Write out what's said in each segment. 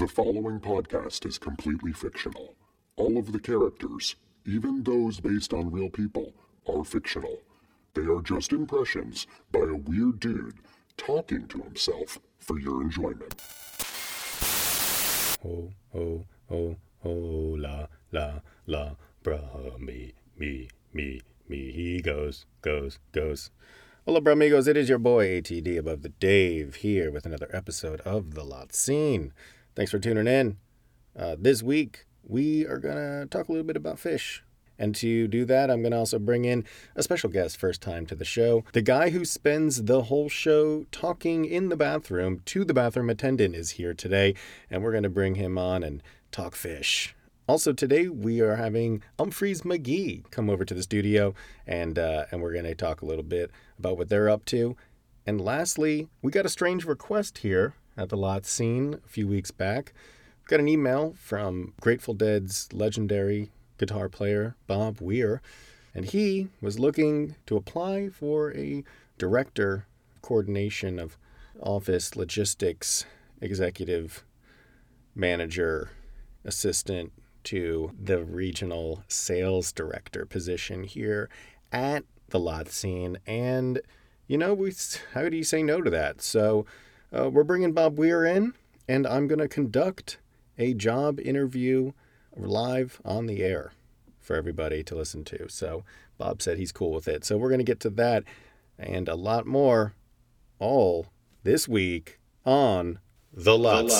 The following podcast is completely fictional. All of the characters, even those based on real people, are fictional. They are just impressions by a weird dude talking to himself for your enjoyment. Oh, oh, oh, oh, la, la, la, bruh, me, me, me, me. He goes, goes, goes. Hola, amigos. It is your boy ATD above the Dave here with another episode of The Lot Scene. Thanks for tuning in. Uh, this week, we are going to talk a little bit about Phish. And to do that, I'm going to also bring in a special guest first time to the show. The guy who spends the whole show talking in the bathroom to the bathroom attendant is here today, and we're going to bring him on and talk Phish. Also today we are having Umphreys McGee come over to the studio, and uh, and we're going to talk a little bit about what they're up to. And lastly, we got a strange request here at the lot scene a few weeks back. Got an email from Grateful Dead's legendary guitar player Bob Weir, and he was looking to apply for a director coordination of office logistics executive manager assistant to the regional sales director position here at the lot scene and you know we how do you say no to that so uh, we're bringing bob weir in and i'm going to conduct a job interview live on the air for everybody to listen to. So bob said he's cool with it. So we're going to get to that and a lot more all this week on the lot,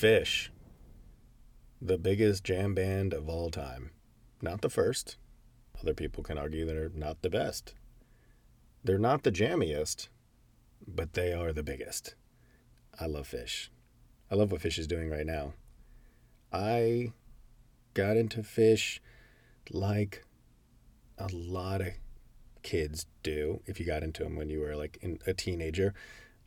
Phish, the biggest jam band of all time. Not the first. Other people can argue they're not the best. They're not the jammiest, but they are the biggest. I love Phish. I love what Phish is doing right now. I got into Phish like a lot of kids do if you got into them when you were like in, a teenager.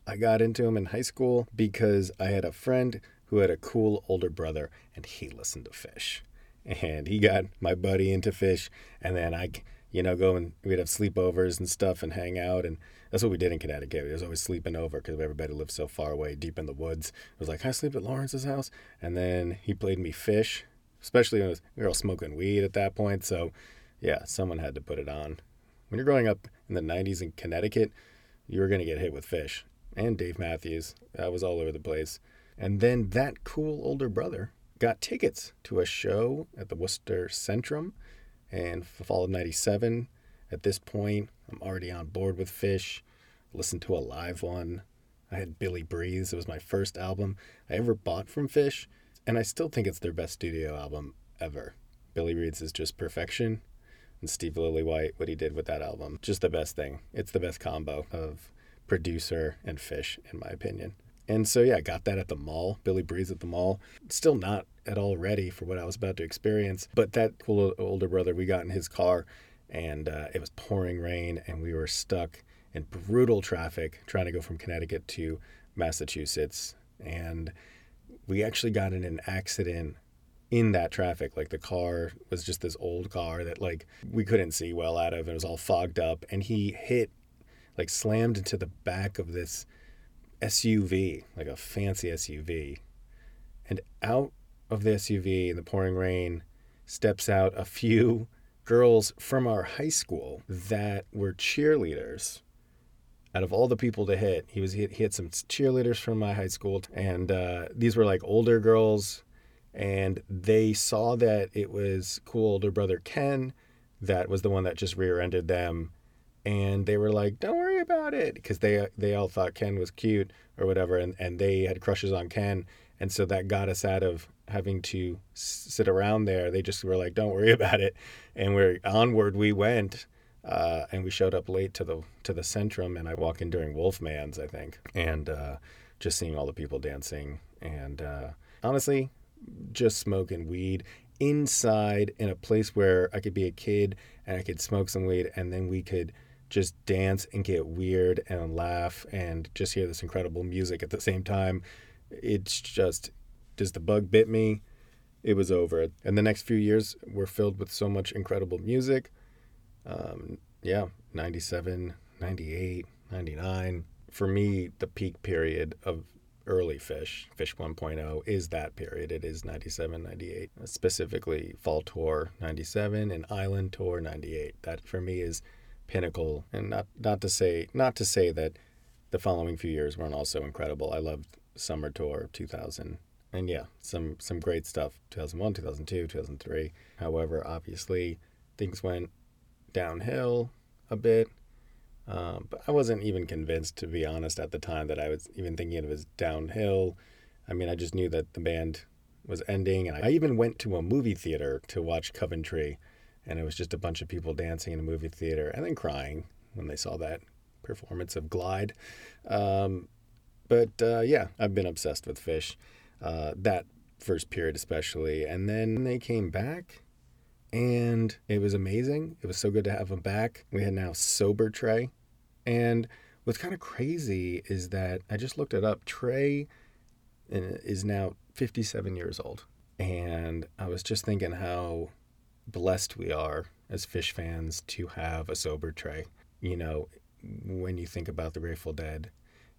I got into them in high school because I had a friend who had a cool older brother and he listened to Phish. And he got my buddy into Phish and then I you know, go and we'd have sleepovers and stuff and hang out. And that's what we did in Connecticut. We was always sleeping over because everybody lived so far away, deep in the woods. It was like, I sleep at Lawrence's house? And then he played me Phish, especially when we were all smoking weed at that point. So, yeah, someone had to put it on. When you're growing up in the 90s in Connecticut, you were going to get hit with Phish. And Dave Matthews. That was all over the place. And then that cool older brother got tickets to a show at the Worcester Centrum and fall of 97. At this point, I'm already on board with Phish. Listened to a live one. I had Billy Breathes. It was my first album I ever bought from Phish, and I still think it's their best studio album ever. Billy Breathes is just perfection. And Steve Lillywhite, what he did with that album, just the best thing. It's the best combo of producer and Phish, in my opinion. And so, yeah, I got that at the mall, Billy Breathes at the mall. Still not at all ready for what I was about to experience. But that cool older brother, we got in his car and uh, it was pouring rain and we were stuck in brutal traffic trying to go from Connecticut to Massachusetts. And we actually got in an accident in that traffic. Like the car was just this old car that like we couldn't see well out of. It was all fogged up. And he hit, like slammed into the back of this SUV, like a fancy SUV. And out of the SUV in the pouring rain steps out a few girls from our high school that were cheerleaders. Out of all the people to hit, he was he, he had some cheerleaders from my high school, and uh, these were like older girls, and they saw that it was cool older brother Ken that was the one that just rear-ended them and they were like don't about it because they they all thought Ken was cute or whatever and, and they had crushes on Ken and so that got us out of having to sit around there. They just were like don't worry about it. And we're onward we went uh, and we showed up late to the to the Centrum and I walk in during Wolfman's I think and uh, just seeing all the people dancing and uh, honestly just smoking weed inside in a place where I could be a kid and I could smoke some weed and then we could just dance and get weird and laugh and just hear this incredible music at the same time. It's just, just the bug bit me. It was over. And the next few years were filled with so much incredible music. Um, yeah, 97, 98, 99. For me, the peak period of early Phish Phish 1.0, is that period. It is 97, 98, specifically Fall Tour 97 and Island Tour 98. That for me is pinnacle. And not, not to say not to say that the following few years weren't also incredible. I loved Summer Tour 2000. And yeah, some some great stuff 2001, 2002, 2003. However, obviously things went downhill a bit um, but I wasn't even convinced, to be honest, at the time that I was even thinking of it as downhill. I mean, I just knew that the band was ending, and I even went to a movie theater to watch Coventry, and it was just a bunch of people dancing in a movie theater and then crying when they saw that performance of Glide. Um, but uh, yeah, I've been obsessed with Phish. uh, that first period especially, and then they came back and it was amazing. It was so good to have him back. We had now sober Trey, and what's kind of crazy is that I just looked it up. Trey uh, is now 57 years old, and I was just thinking how blessed we are as Phish fans to have a sober Trey. You know, when you think about the Grateful Dead,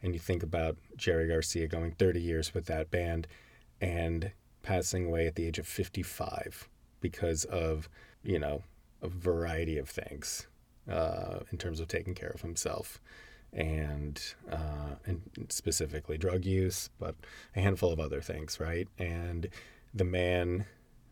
and you think about Jerry Garcia going 30 years with that band, and passing away at the age of 55 because of, you know, a variety of things uh, in terms of taking care of himself and uh, and specifically drug use, but a handful of other things, right? And the man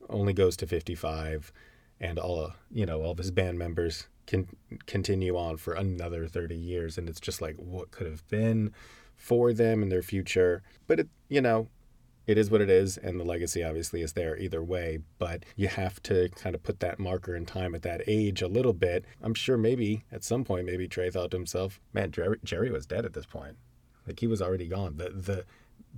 only goes to 55, and all you know, all of his band members can continue on for another 30 years, and it's just like what could have been for them and their future. But it, you know, it is what it is, and the legacy obviously is there either way. But you have to kind of put that marker in time at that age a little bit. I'm sure maybe at some point, maybe Trey thought to himself, "Man, Jerry, Jerry was dead at this point. Like he was already gone. The the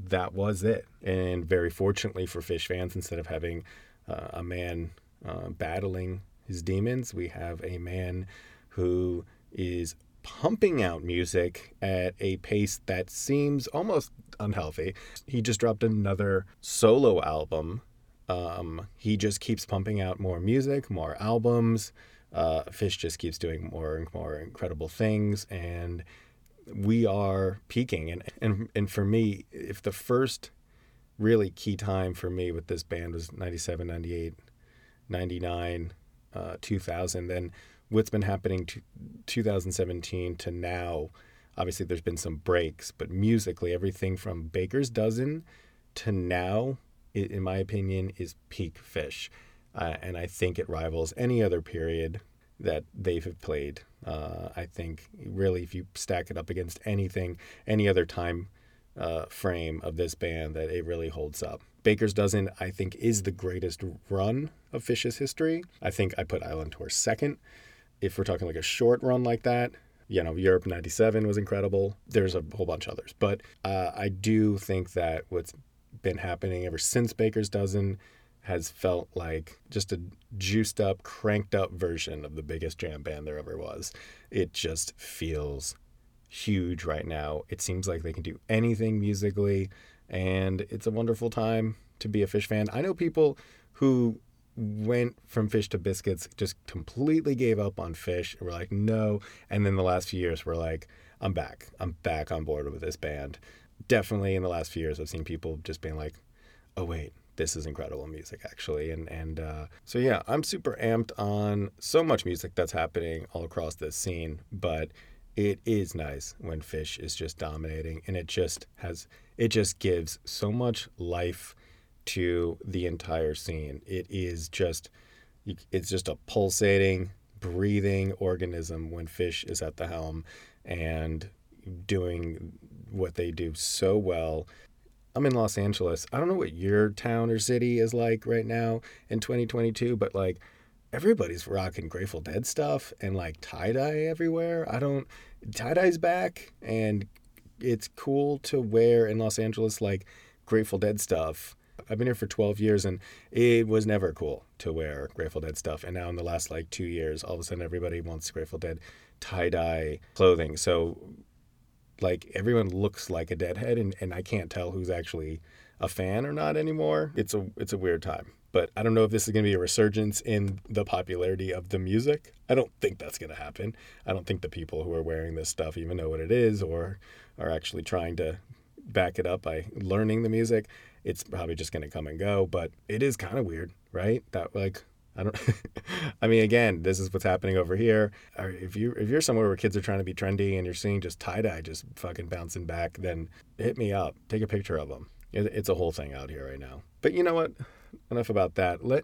that was it." And very fortunately for Phish fans, instead of having uh, a man uh, battling his demons, we have a man who is pumping out music at a pace that seems almost unhealthy. He just dropped another solo album. Um, he just keeps pumping out more music, more albums. Uh, Phish just keeps doing more and more incredible things, and we are peaking. And, and and for me, if the first really key time for me with this band was 97, 98, 99, uh, 2000, then what's been happening to 2017 to now obviously there's been some breaks but musically everything from baker's dozen to now in my opinion is peak Phish. uh, and i think it rivals any other period that they've played uh, i think really if you stack it up against anything any other time uh, frame of this band that it really holds up baker's dozen i think is the greatest run of Phish's history i think i put island tour second if we're talking like a short run like that, you know, Europe 97 was incredible. There's a whole bunch of others. But uh, I do think that what's been happening ever since Baker's Dozen has felt like just a juiced up, cranked up version of the biggest jam band there ever was. It just feels huge right now. It seems like they can do anything musically, and it's a wonderful time to be a Phish fan. I know people who went from Phish to biscuits, just completely gave up on Phish And we're like, no. And then the last few years, we're like, I'm back. I'm back on board with this band. Definitely in the last few years, I've seen people just being like, oh, wait, this is incredible music, actually. And, and uh, so, yeah, I'm super amped on so much music that's happening all across this scene. But it is nice when Phish is just dominating and it just has, it just gives so much life to the entire scene. It is just, it's just a pulsating, breathing organism when Phish is at the helm and doing what they do so well. I'm in Los Angeles. I don't know what your town or city is like right now in 2022, but like everybody's rocking Grateful Dead stuff and like tie dye everywhere. I don't, tie dye's back and it's cool to wear in Los Angeles like Grateful Dead stuff. I've been here for 12 years and it was never cool to wear Grateful Dead stuff. And now in the last like two years, all of a sudden everybody wants Grateful Dead tie dye clothing. So like everyone looks like a deadhead and, and I can't tell who's actually a fan or not anymore. It's a it's a weird time. But I don't know if this is going to be a resurgence in the popularity of the music. I don't think that's going to happen. I don't think the people who are wearing this stuff even know what it is or are actually trying to back it up by learning the music. It's probably just going to come and go, but it is kind of weird, right? That like I don't. I mean, again, this is what's happening over here. If you if you're somewhere where kids are trying to be trendy and you're seeing just tie dye just fucking bouncing back, then hit me up. Take a picture of them. it's a whole thing out here right now. But you know what? Enough about that. Let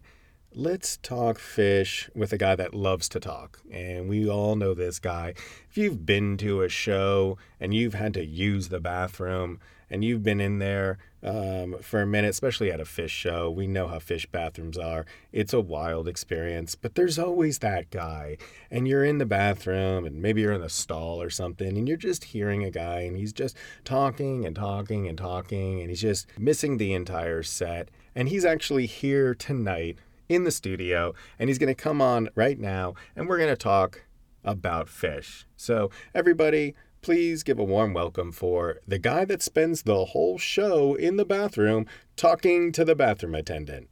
let's talk Phish with a guy that loves to talk. And we all know this guy. If you've been to a show and you've had to use the bathroom and you've been in there um, for a minute, especially at a Phish show, we know how Phish bathrooms are. It's a wild experience, but there's always that guy. And you're in the bathroom and maybe you're in a stall or something and you're just hearing a guy and he's just talking and talking and talking and he's just missing the entire set. And he's actually here tonight in the studio, and he's going to come on right now, and we're going to talk about Phish. So, everybody, please give a warm welcome for the guy that spends the whole show in the bathroom talking to the bathroom attendant.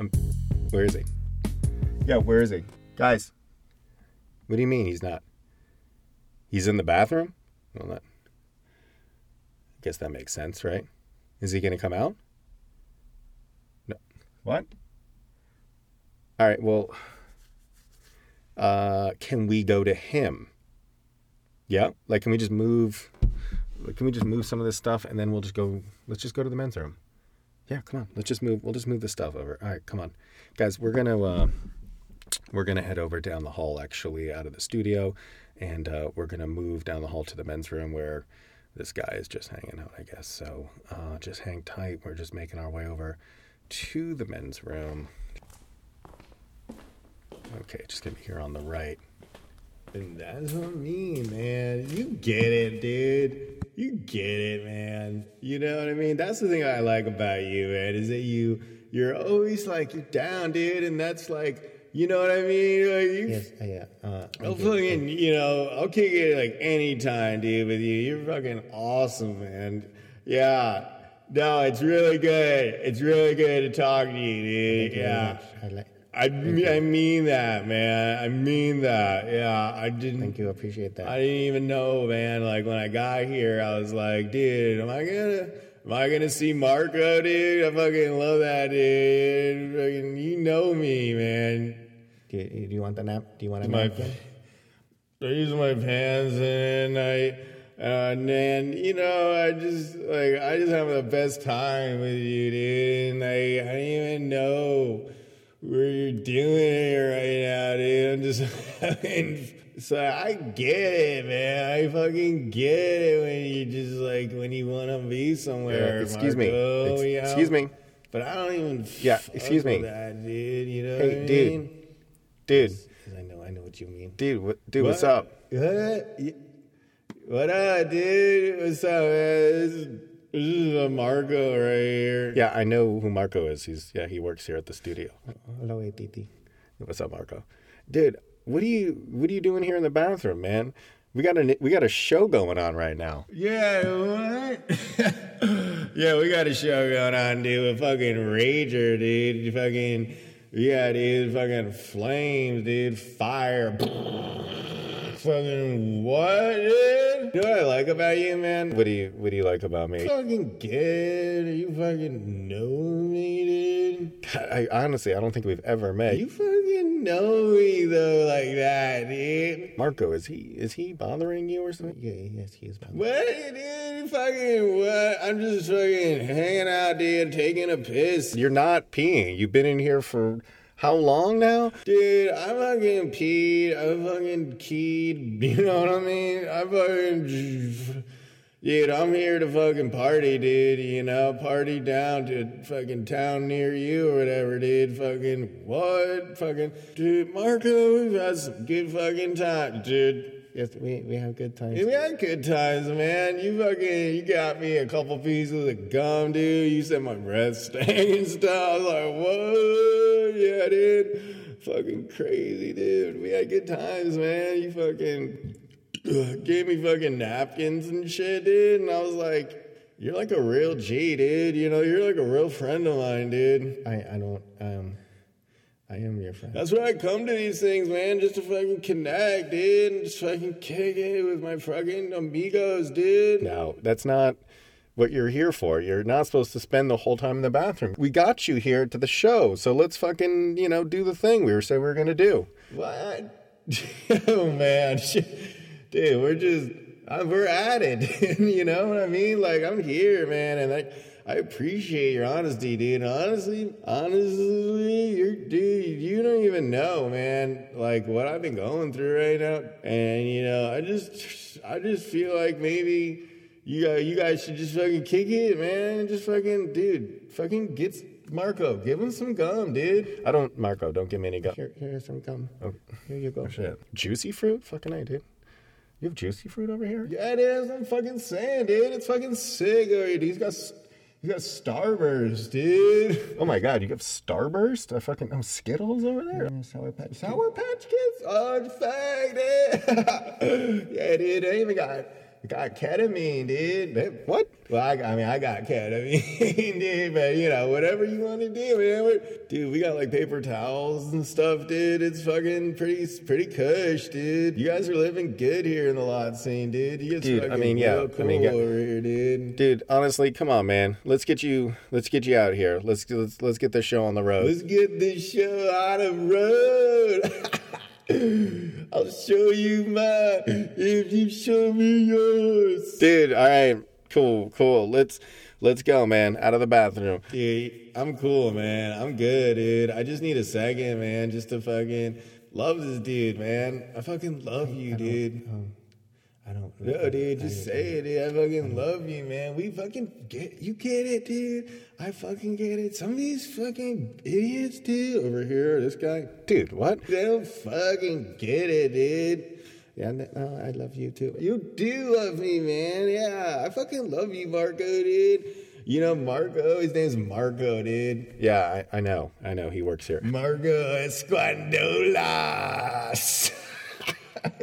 Um, where is he? Yeah, where is he? Guys, what do you mean he's not? He's in the bathroom? Well, that. I guess that makes sense, right? Is he going to come out? No. What? All right, well, uh, can we go to him? Yeah, like can we just move? Can we just move some of this stuff and then we'll just go? Let's just go to the men's room. Yeah, come on. Let's just move. We'll just move the stuff over. All right, come on, guys. We're gonna uh, we're gonna head over down the hall actually out of the studio, and uh, we're gonna move down the hall to the men's room where this guy is just hanging out, I guess. So uh, just hang tight. We're just making our way over to the men's room. Okay, just gonna be here on the right. And that's what I mean, man. You get it, dude. You get it, man. You know what I mean? That's the thing I like about you, man, is that you you're always like you're down, dude, and that's like you know what I mean? Like you, yes, uh, yeah. Uh, I'll fucking, you know, I'll kick it like anytime, dude, with you. You're fucking awesome, man. Yeah. No, it's really good. It's really good to talk to you, dude. yeah. I, like, I, I mean that, man. I mean that. Yeah, I didn't. Thank you. Appreciate that. I didn't even know, man. Like when I got here, I was like, dude, am I gonna, am I gonna see Marco, dude? I fucking love that, dude. Fucking, you know me, man. Do you, do you want the nap? Do you want a my, napkin? I use my pants and I. Uh, and then, you know, I just, like, I just have the best time with you, dude. And I, I don't even know where you're doing it right now, dude. I'm just, mean, so I get it, man. I fucking get it when you just, like, when you want to be somewhere. Yeah, excuse Marco, me. Ex- excuse know? me. But I don't even. Yeah, excuse me. That, dude. You know hey, what dude. I mean? Dude. I know, I know what you mean. Dude, what, dude, what? what's up? What? What up, dude? What's up, man? This is, this is Marco right here. Yeah, I know who Marco is. He's yeah, he works here at the studio. Hello, Titi. What's up, Marco? Dude, what are you what are you doing here in the bathroom, man? We got a we got a show going on right now. Yeah, what? yeah, we got a show going on, dude. A fucking rager, dude. Fucking yeah, dude. Fucking flames, dude. Fire fucking what, dude? You know what I like about you, man? What do you What do you like about me? Fucking good. Are You fucking know me, dude. dude. I honestly, I don't think we've ever met. You fucking know me though, like that, dude. Marco, is he is he bothering you or something? Yeah, yes, he is. bothering. What, dude? Fucking what? I'm just fucking hanging out, dude, taking a piss. You're not peeing. You've been in here for how long now? Dude, I fucking peed. I fucking keyed. You know what I mean? I fucking. Dude, I'm here to fucking party, dude. You know, party down to fucking town near you or whatever, dude. Fucking what? Fucking dude, Marco, we've had some good fucking times, dude. Yes, we we have good times. We had good times, man. You fucking, you got me a couple pieces of gum, dude. You said my breath stank and stuff. I was like, what? Yeah, dude. Fucking crazy, dude. We had good times, man. You fucking gave me fucking napkins and shit, dude. And I was like, you're like a real G, dude. You know, you're like a real friend of mine, dude. I, I don't, um, I am your friend. That's why I come to these things, man, just to fucking connect, dude, and just fucking kick it with my fucking amigos, dude. No, that's not what you're here for. You're not supposed to spend the whole time in the bathroom. We got you here to the show, so let's fucking, you know, do the thing we were saying we were gonna do. What? oh man, dude, we're just Uh, we're at it. you know what I mean? Like I'm here, man, and like I appreciate your honesty, dude. Honestly, honestly, you're dude. You don't even know, man. Like what I've been going through right now, and you know, I just, I just feel like maybe you guys, you guys should just fucking kick it, man. Just fucking, dude, fucking get Marco. Give him some gum, dude. I don't, Marco. Don't give me any gum. Here, here's some gum. Oh, Here you go. Oh, shit. Juicy fruit? Fucking I, dude. You have juicy fruit over here? Yeah, it is. I'm fucking saying, dude. It's fucking sick. Dude. He's got, he's got Starburst, dude. Oh my god, you have Starburst? I fucking oh Skittles over there. Sour Patch, Sour Patch Kids. Oh, dude. yeah, dude. I even got got ketamine, dude. That- What? Well, I, I mean, I got ketamine, dude. But you know, whatever you want to do, man. Dude, we got like paper towels and stuff, dude. It's fucking pretty, pretty cush, dude. You guys are living good here in the lot scene, dude. You get Dude, I fucking mean, yeah, real I cool mean, yeah. over here, dude. Dude, honestly, come on, man. Let's get you. Let's get you out here. Let's let's let's get this show on the road. Let's get this show out of road. I'll show you mine if you show me yours. Dude, all right, cool, cool. Let's let's go, man. Out of the bathroom. Dude, I'm cool, man. I'm good, dude. I just need a second, man, just to fucking love this dude, man. I fucking love you, dude. Um, I don't. No, dude, just say it, dude. I fucking love you, man. We fucking get you get it, dude. I fucking get it. Some of these fucking idiots, dude, over here, this guy, Dude, what? they don't fucking get it, dude. Yeah, no, I love you too. You do love me, man. Yeah, I fucking love you, Marco, dude. You know Marco? His name's Marco, dude. Yeah, I, I know. I know. He works here. Marco Esquandolas.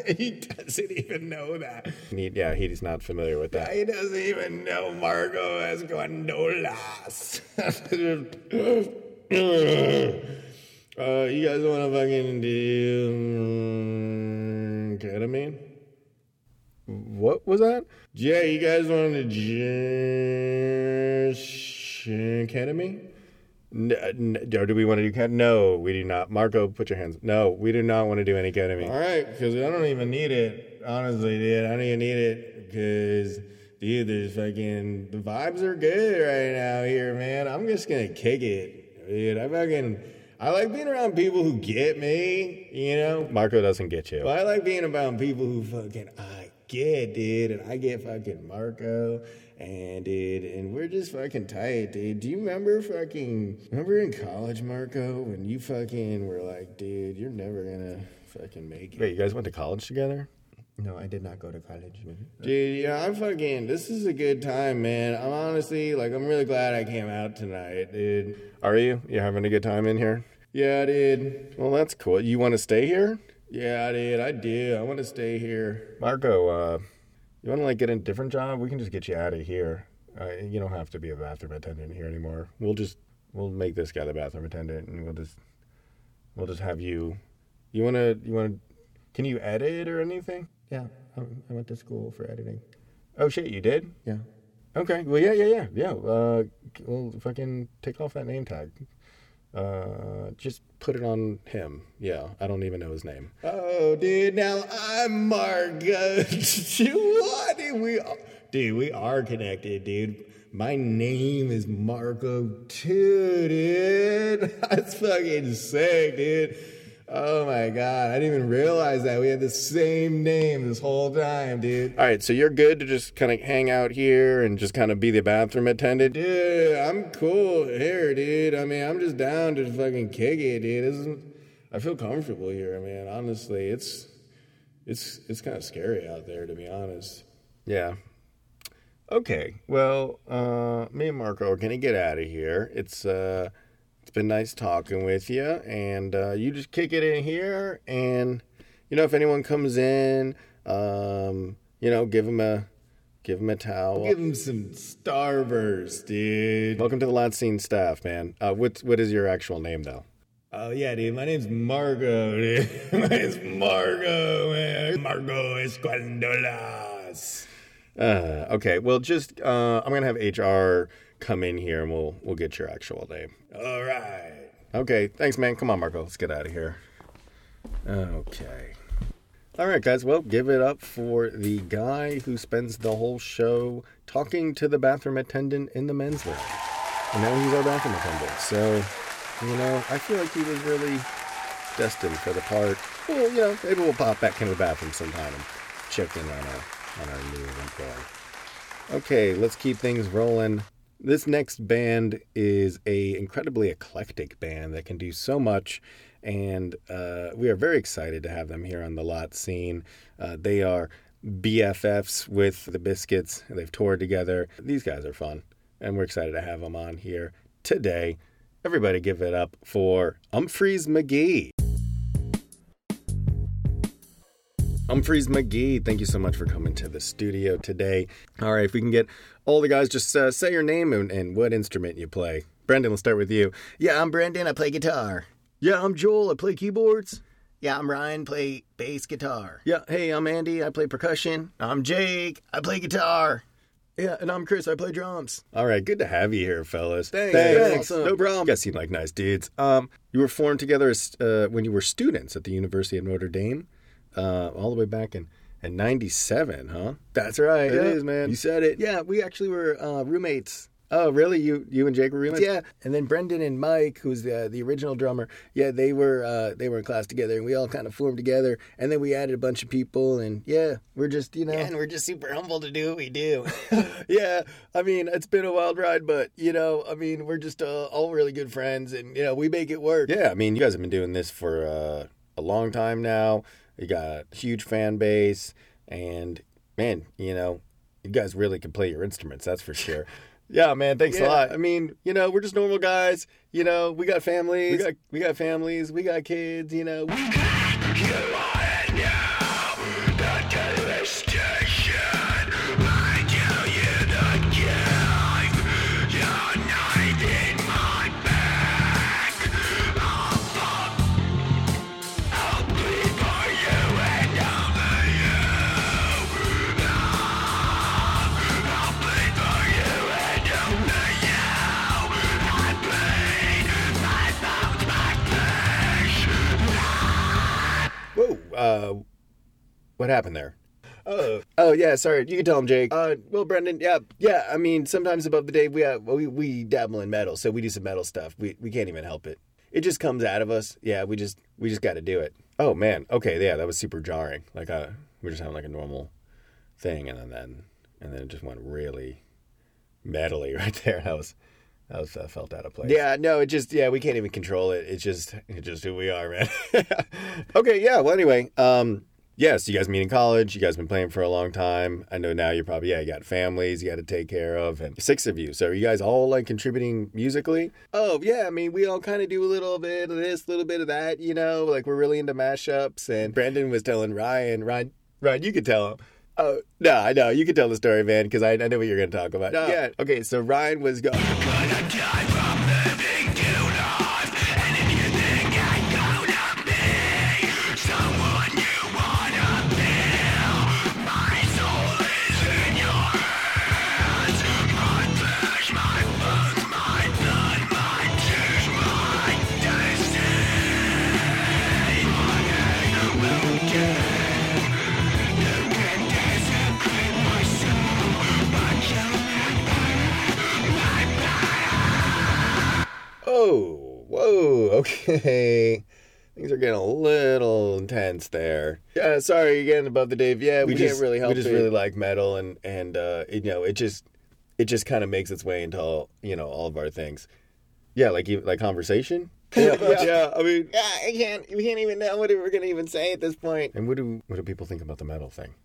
he doesn't even know that. He, yeah, he's not familiar with that. He doesn't even know Marco Esquandolas. uh, you guys want to fucking do mm, ketamine? What was that? Yeah, you guys want to just ketamine? N- n- or do we want to do cat? No, we do not. Marco, put your hands. No, we do not want to do any ketamine. All right, because I don't even need it. Honestly, dude, I don't even need it because, dude, there's fucking the vibes are good right now here, man. I'm just gonna kick it, dude. I fucking I like being around people who get me, you know. Marco doesn't get you. But I like being around people who fucking I get, dude, and I get fucking Marco. And dude, and we're just fucking tight, dude. Do you remember fucking remember in college, Marco, when you fucking were like, dude, you're never gonna fucking make it. Wait, you guys went to college together? No, I did not go to college. Dude, yeah, I'm fucking. This is a good time, man. I'm honestly like, I'm really glad I came out tonight, dude. Are you? You having a good time in here? Yeah, dude. Well, that's cool. You want to stay here? Yeah, dude. I do. I want to stay here. Marco, uh, you want to like get a different job? We can just get you out of here. Uh, you don't have to be a bathroom attendant here anymore. We'll just we'll make this guy the bathroom attendant, and we'll just we'll just have you. You wanna you wanna? Can you edit or anything? Yeah, I, I went to school for editing. Oh shit, you did? Yeah. Okay. Well, yeah, yeah, yeah, yeah. Uh, well, fucking take off that name tag. Uh, just put it on him. Yeah, I don't even know his name. Oh, dude, now I'm Margo. what? Dude, we, are- dude, we are connected, dude. My name is Marco too, dude. That's fucking sick, dude. Oh my god, I didn't even realize that we had the same name this whole time, dude. All right, so you're good to just kind of hang out here and just kind of be the bathroom attendant. Dude, I'm cool here, dude. I mean, I'm just down to fucking kick it, dude. This is, I feel comfortable here, man. Honestly, it's it's it's kind of scary out there, to be honest. Yeah. Okay. Well, uh, me and Marco are gonna get out of here. It's uh, it's been nice talking with you, and uh, you just kick it in here, and you know if anyone comes in, um, you know, give them a give them a towel. Give him some Starburst, dude. Welcome to the Lot Scene staff, man. Uh, what what is your actual name though? Oh yeah, dude. My name's Margo, dude. My name's Margo, man. Margo Esquandolas. Uh, okay. Well, just uh, I'm gonna have HR come in here, and we'll we'll get your actual name. All right. Okay, thanks, man. Come on, Marco. Let's get out of here. Okay. All right, guys. Well, give it up for the guy who spends the whole show talking to the bathroom attendant in the men's room. And now he's our bathroom attendant. So, you know, I feel like he was really destined for the part. Well, you know, maybe we'll pop back into the bathroom sometime and check in on our, on our new employee. Okay, let's keep things rolling. This next band is a incredibly eclectic band that can do so much, and uh, we are very excited to have them here on the lot scene. Uh, they are BFFs with the Biscuits. They've toured together. These guys are fun, and we're excited to have them on here today. Everybody, give it up for Umphrey's McGee. Umphrey's McGee, thank you so much for coming to the studio today. All right, if we can get all the guys, just uh, say your name and, and what instrument you play. Brendan, let's start with you. Yeah, I'm Brendan. I play guitar. Yeah, I'm Joel. I play keyboards. Yeah, I'm Ryan. Play bass guitar. Yeah, hey, I'm Andy. I play percussion. I'm Jake. I play guitar. Yeah, and I'm Chris. I play drums. All right, good to have you here, fellas. Thanks. Thanks. Awesome. No problem. You guys seem like nice dudes. Um, you were formed together as, uh, when you were students at the University of Notre Dame, uh, all the way back in in '97, huh? That's right. It is, man. You said it. Yeah, we actually were uh, roommates. Oh, really? You you and Jake were roommates? Yeah. And then Brendan and Mike, who's the the original drummer, yeah, they were uh, they were in class together, and we all kind of formed together. And then we added a bunch of people, and yeah, we're just you know. And we're just super humble to do what we do. yeah, I mean, it's been a wild ride, but you know, I mean, we're just uh, all really good friends, and you know, we make it work. Yeah, I mean, you guys have been doing this for uh, a long time now. You got a huge fan base, and man, you know, you guys really can play your instruments. That's for sure. Yeah, man. Thanks a lot. I mean, you know, we're just normal guys. You know, we got families. We got we got families. We got kids. You know, we Whoa. What happened there? Oh, Oh yeah, sorry. You can tell him, Jake. Uh, well, Brendan, yeah, yeah. I mean, sometimes above the day, we uh, we we dabble in metal, so we do some metal stuff. We we can't even help it. It just comes out of us. Yeah, we just we just got to do it. Oh man, okay, yeah, that was super jarring. Like, uh, we were just having like a normal thing, and then then and then it just went really metally right there. That was that was that felt out of place. Yeah, no, it just yeah, we can't even control it. It's just it's just who we are, man. okay, yeah. Well, anyway, um, yes, you guys meet in college. You guys been playing for a long time. I know now you're probably yeah, you got families you got to take care of, and six of you. So are you guys all like contributing musically? Oh yeah, I mean we all kind of do a little bit of this, a little bit of that. You know, like we're really into mashups. And Brandon was telling Ryan, Ryan, Ryan, you could tell him. Oh no, I know you could tell the story, man, because I, I know what you're going to talk about. Yeah. Okay, so Ryan was going. Whoa, okay. Things are getting a little intense there. Yeah, sorry again about the Dave. Yeah, we, just- can't really help. It. We just it. really like metal, and and uh, it, you know, it just it just kind of makes its way into all you know all of our things. Yeah, like even like conversation. Yeah, yeah, I mean, Yeah, I can't. We can't even know what we're gonna even say at this point. And what do what do people think about the metal thing?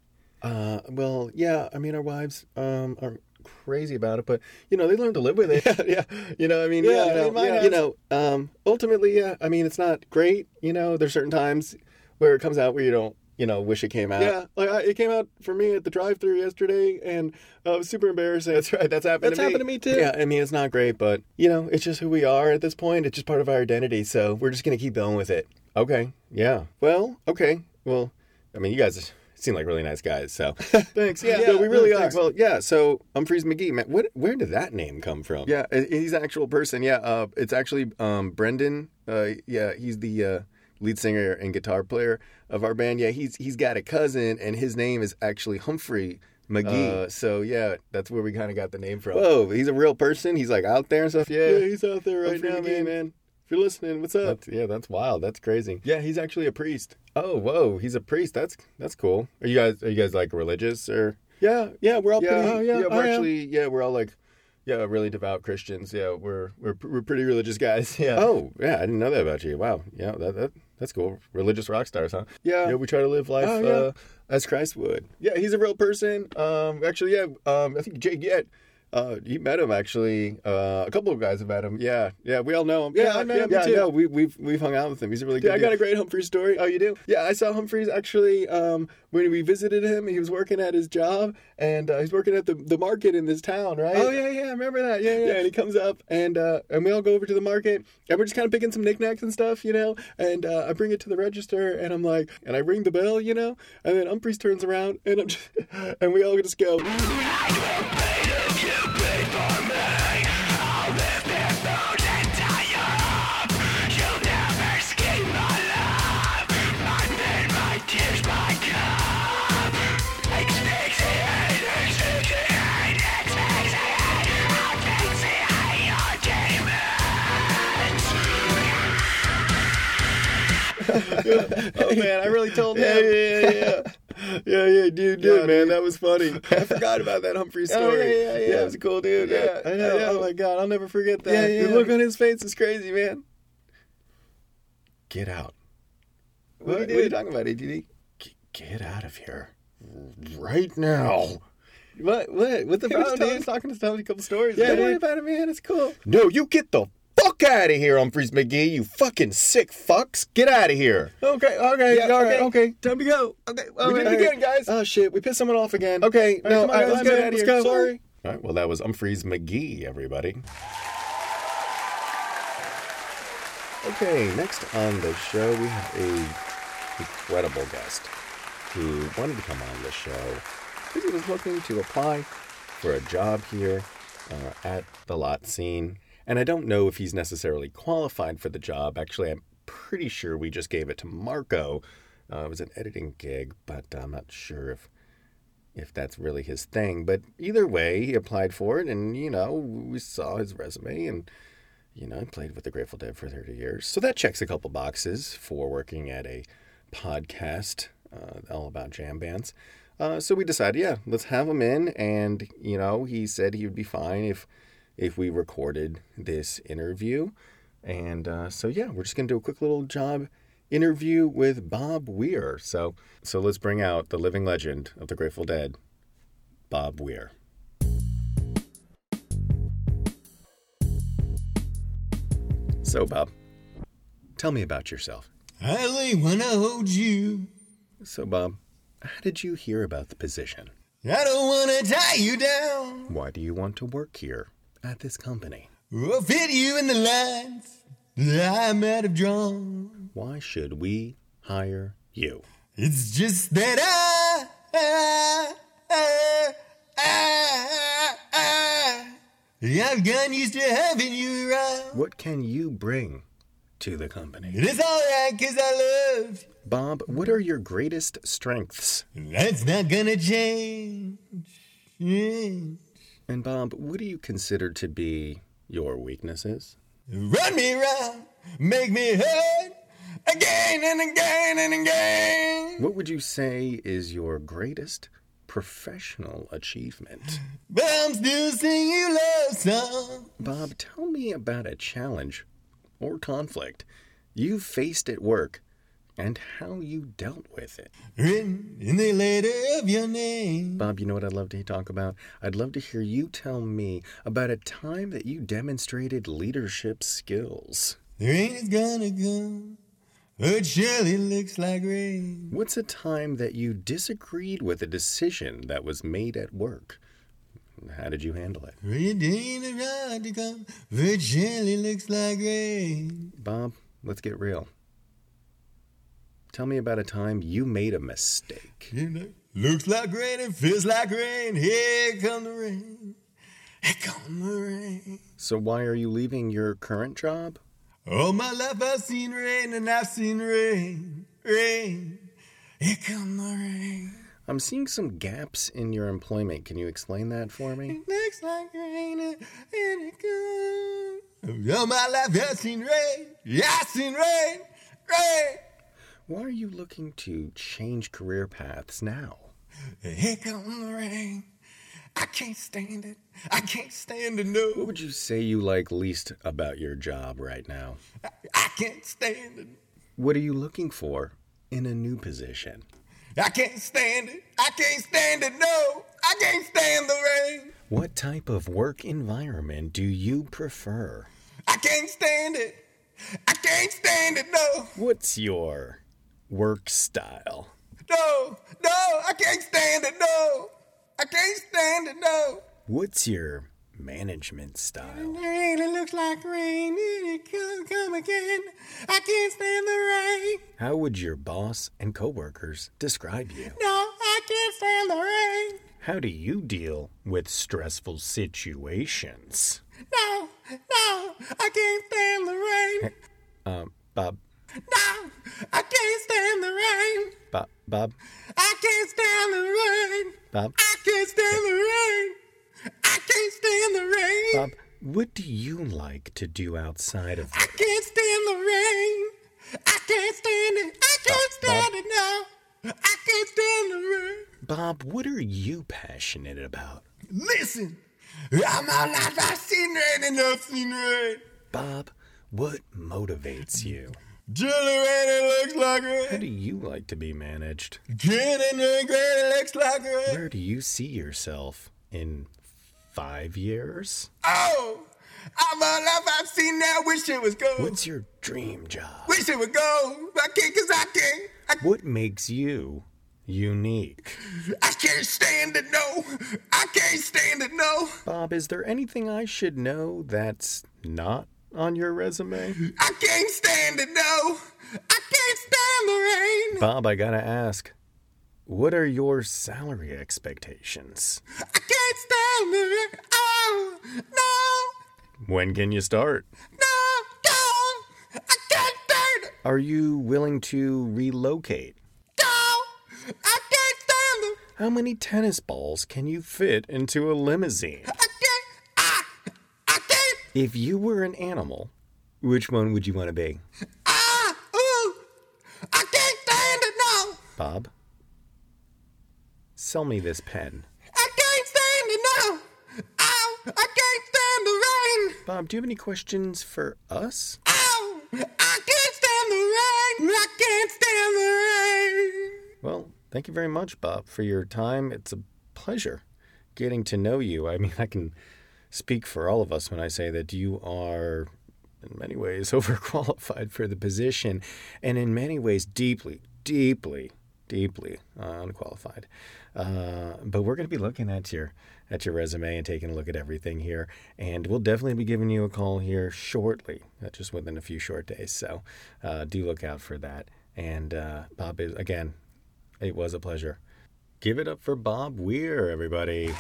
Uh, well, yeah, I mean, our wives um aren't crazy about it, but you know, they learn to live with it. yeah, You know, I mean, Yeah, yeah, you know, yeah, you know, um, ultimately, yeah. I mean, it's not great. You know, there's certain times where it comes out where you don't, you know, wish it came out. yeah. Like I, it came out for me at the drive-through yesterday, and uh, it was super embarrassing. That's right. That's happened. That's to me. happened to me, too. Yeah, I mean, it's not great, but you know, it's just who we are at this point. It's just part of our identity. So we're just gonna keep going with it. Okay. Yeah. Well. Okay. Well, I mean, you guys seem like really nice guys. So Thanks. Yeah, no, we really no, are. thanks. Well, yeah. So Umphrey's McGee, man, what? Where did that name come from? Yeah, he's an actual person. Yeah, uh, it's actually um, Brendan. Uh, yeah, he's the uh, lead singer and guitar player of our band. Yeah, he's he's got a cousin, and his name is actually Humphrey McGee. Uh, so yeah, that's where we kind of got the name from. Whoa, he's a real person. He's like out there and stuff. Yeah, yeah, he's out there right Humphrey now, McGee, man. man. If you're listening, what's up? That's, yeah, that's wild. That's crazy. Yeah, he's actually a priest. Oh, whoa, he's a priest. That's that's cool. Are you guys are you guys like religious or? Yeah, yeah, we're all Yeah, pretty. oh, yeah, we're I am. actually, yeah, we're all like, yeah, really devout Christians. Yeah, we're we're we're pretty religious guys. Yeah. Oh, yeah, I didn't know that about you. Wow, yeah, that, that that's cool. Religious rock stars, huh? Yeah. yeah. We try to live life Oh, yeah. uh, as Christ would. Yeah, he's a real person. Um, actually, yeah. Um, I think Jake Yet. Uh, you met him actually. Uh, a couple of guys have met him. Yeah, yeah. We all know him. Yeah, I met him yeah, too. no, we we've we've hung out with him. He's a really good. Yeah, I got a great Humphreys story. Oh, you do? Yeah, I saw Humphreys actually um, when we visited him. He was working at his job, and uh, he's working at the, the market in this town, right? Oh yeah, yeah. I remember that. Yeah, yeah. Yeah, and he comes up, and uh, and we all go over to the market, and we're just kind of picking some knickknacks and stuff, you know. And uh, I bring it to the register, and I'm like, and I ring the bell, you know. And then Humphreys turns around, and I'm, just, and we all just go. oh man, I really told him. yeah, yeah, yeah. Yeah, yeah, dude, dude, Yeah, man, dude. that was funny. I forgot about that Humphreys Oh, story. yeah, yeah, yeah. it was a cool dude. Yeah, I know. I know. Oh my god, I'll never forget that. Yeah, yeah. The look on his face is crazy, man. Get out. What, what are you talking about, ATD? G- Get out of here, right now. What? What? What's the was telling- dude? he's talking to telling a couple stories. Yeah, Don't worry about it, man. It's cool. No, you get the fuck out of here, Humphreys McGee. You fucking sick fucks. Get out of here. Okay, okay, Yeah, all right, okay. okay. Time to go. Okay, We did it okay. again, guys. Oh shit, we pissed someone off again. Okay, All right, no, come on, all right, guys, let's get go. out of Let's here. go. Sorry. All right, well, that was Umphrey's McGee, everybody. Okay, next on the show, we have a incredible guest who wanted to come on the show because he was looking to apply for a job here uh, at the lot scene. And I don't know if he's necessarily qualified for the job. Actually, I'm pretty sure we just gave it to Marco. Uh, it was an editing gig, but I'm not sure if if that's really his thing. But either way, he applied for it, and you know, we saw his resume, and you know, he played with the Grateful Dead for 30 years. So that checks a couple boxes for working at a podcast uh, all about jam bands. Uh, so we decided, yeah, let's have him in, and you know, he said he would be fine if if we recorded this interview. And uh, so yeah, we're just gonna do a quick little job interview with Bob Weir. So so let's bring out the living legend of the Grateful Dead, Bob Weir. So Bob, tell me about yourself. I really wanna hold you. So Bob, how did you hear about the position? I don't wanna tie you down Why do you want to work here at this company? We'll fit you in the lines that I might have drawn. Why should we hire you? It's just that I, I, I, I, I, I've gotten used to having you around. What can you bring to the company? It is alright cause I loved. Bob, what are your greatest strengths? That's not gonna change. Yeah. And Bob, what do you consider to be your weaknesses? Run me round, make me hurt again and again and again. What would you say is your greatest professional achievement? But I'm still singing love songs. Bob, tell me about a challenge or conflict you faced at work and how you dealt with it. Written in the letter of your name. Bob, you know what I'd love to talk about? I'd love to hear you tell me about a time that you demonstrated leadership skills. The rain is gonna come, but surely looks like rain. What's a time that you disagreed with a decision that was made at work? How did you handle it? Rain to come, but surely looks like rain. Bob, let's get real. Tell me about a time you made a mistake. You know, looks like rain and feels like rain. Here come the rain. Here come the rain. So, why are you leaving your current job? All my life I've seen rain and I've seen rain, rain. Here come the rain. I'm seeing some gaps in your employment. Can you explain that for me? It looks like rain and it comes. All my life I've seen rain. Yeah, I've seen rain, rain. Why are you looking to change career paths now? Here come the rain. I can't stand it. I can't stand it, no. What would you say you like least about your job right now? I, I can't stand it. What are you looking for in a new position? I can't stand it. I can't stand it, no. I can't stand the rain. What type of work environment do you prefer? I can't stand it. I can't stand it, no. What's your work style? No, no, I can't stand it, no. I can't stand it, no. What's your management style? Rain, it looks like rain, and it could come again. I can't stand the rain. How would your boss and coworkers describe you? No, I can't stand the rain. How do you deal with stressful situations? No, no, I can't stand the rain. Um, Bob, No, I can't stand the rain. Bob, Bob, I can't stand the rain. Bob, I can't stand the rain. I can't stand the rain. Bob. What do you like to do outside of I can't stand the rain. I can't stand it. I can't Bob, Bob. stand it now. I can't stand the rain. Bob, what are you passionate about? Listen, I'm all life I've seen rain and I've seen rain. Bob, what motivates you? Rain, looks like How do you like to be managed? It looks like rain. Where do you see yourself in five years? Oh, I'm all life I've seen that. Wish it was go. What's your dream job? Wish it would go. I can't cause I can't. I, What makes you unique? I can't stand it, no. I can't stand it, no. Bob, is there anything I should know that's not on your resume? I can't stand it, no. I can't stand the rain. Bob, I gotta ask, what are your salary expectations? I can't stand the rain. Oh, no, When can you start? no, no. I can't stand it. Are you willing to relocate? No, I can't stand it. How many tennis balls can you fit into a limousine? I If you were an animal, which one would you want to be? Ah, ooh. I can't stand it, no. Bob? Sell me this pen. I can't stand it, now. Ow, I can't stand the rain. Bob, do you have any questions for us? Ow, I can't stand the rain. I can't stand the rain. Well, thank you very much, Bob, for your time. It's a pleasure getting to know you. I mean, I can speak for all of us when I say that you are, in many ways, overqualified for the position, and in many ways, deeply, deeply, deeply uh, unqualified. Uh, but we're going to be looking at your at your resume and taking a look at everything here, and we'll definitely be giving you a call here shortly, uh, just within a few short days. So uh, do look out for that. And uh, Bob is again, it was a pleasure. Give it up for Bob Weir, everybody.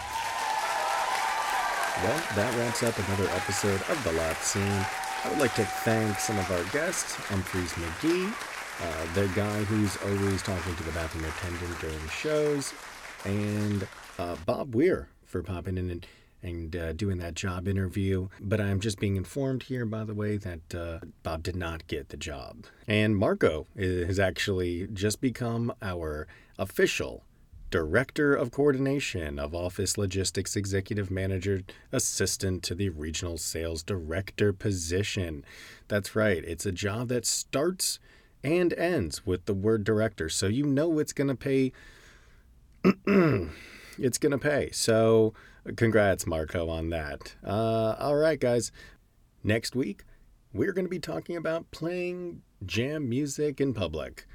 Well, that wraps up another episode of The Lot Scene. I would like to thank some of our guests, Umphrey's McGee, uh, the guy who's always talking to the bathroom attendant during shows, and uh, Bob Weir for popping in and, and uh, doing that job interview. But I'm just being informed here, by the way, that uh, Bob did not get the job. And Marco has actually just become our official Director of Coordination of Office Logistics Executive Manager Assistant to the Regional Sales Director position. That's right, it's a job that starts and ends with the word director, so you know it's going to pay. it's going to pay. So, congrats, Marco, on that. Uh, all right, guys. Next week, we're going to be talking about playing jam music in public.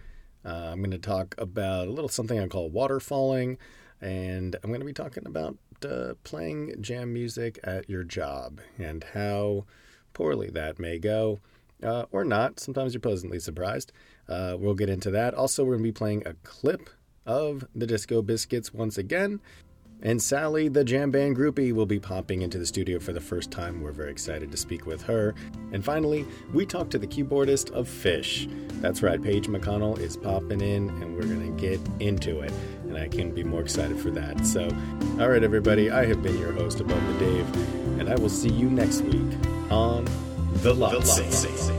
Uh, I'm going to talk about a little something I call waterfalling, and I'm going to be talking about uh, playing jam music at your job and how poorly that may go. Uh, or not. Sometimes you're pleasantly surprised. Uh, we'll get into that. Also, we're going to be playing a clip of the Disco Biscuits once again. And Sally, the jam band groupie, will be popping into the studio for the first time. We're very excited to speak with her. And finally, we talk to the keyboardist of Phish. That's right, Page McConnell is popping in, and we're going to get into it. And I can't be more excited for that. So, all right, everybody, I have been your host, Above the Dave, and I will see you next week on The Lot, the Lot.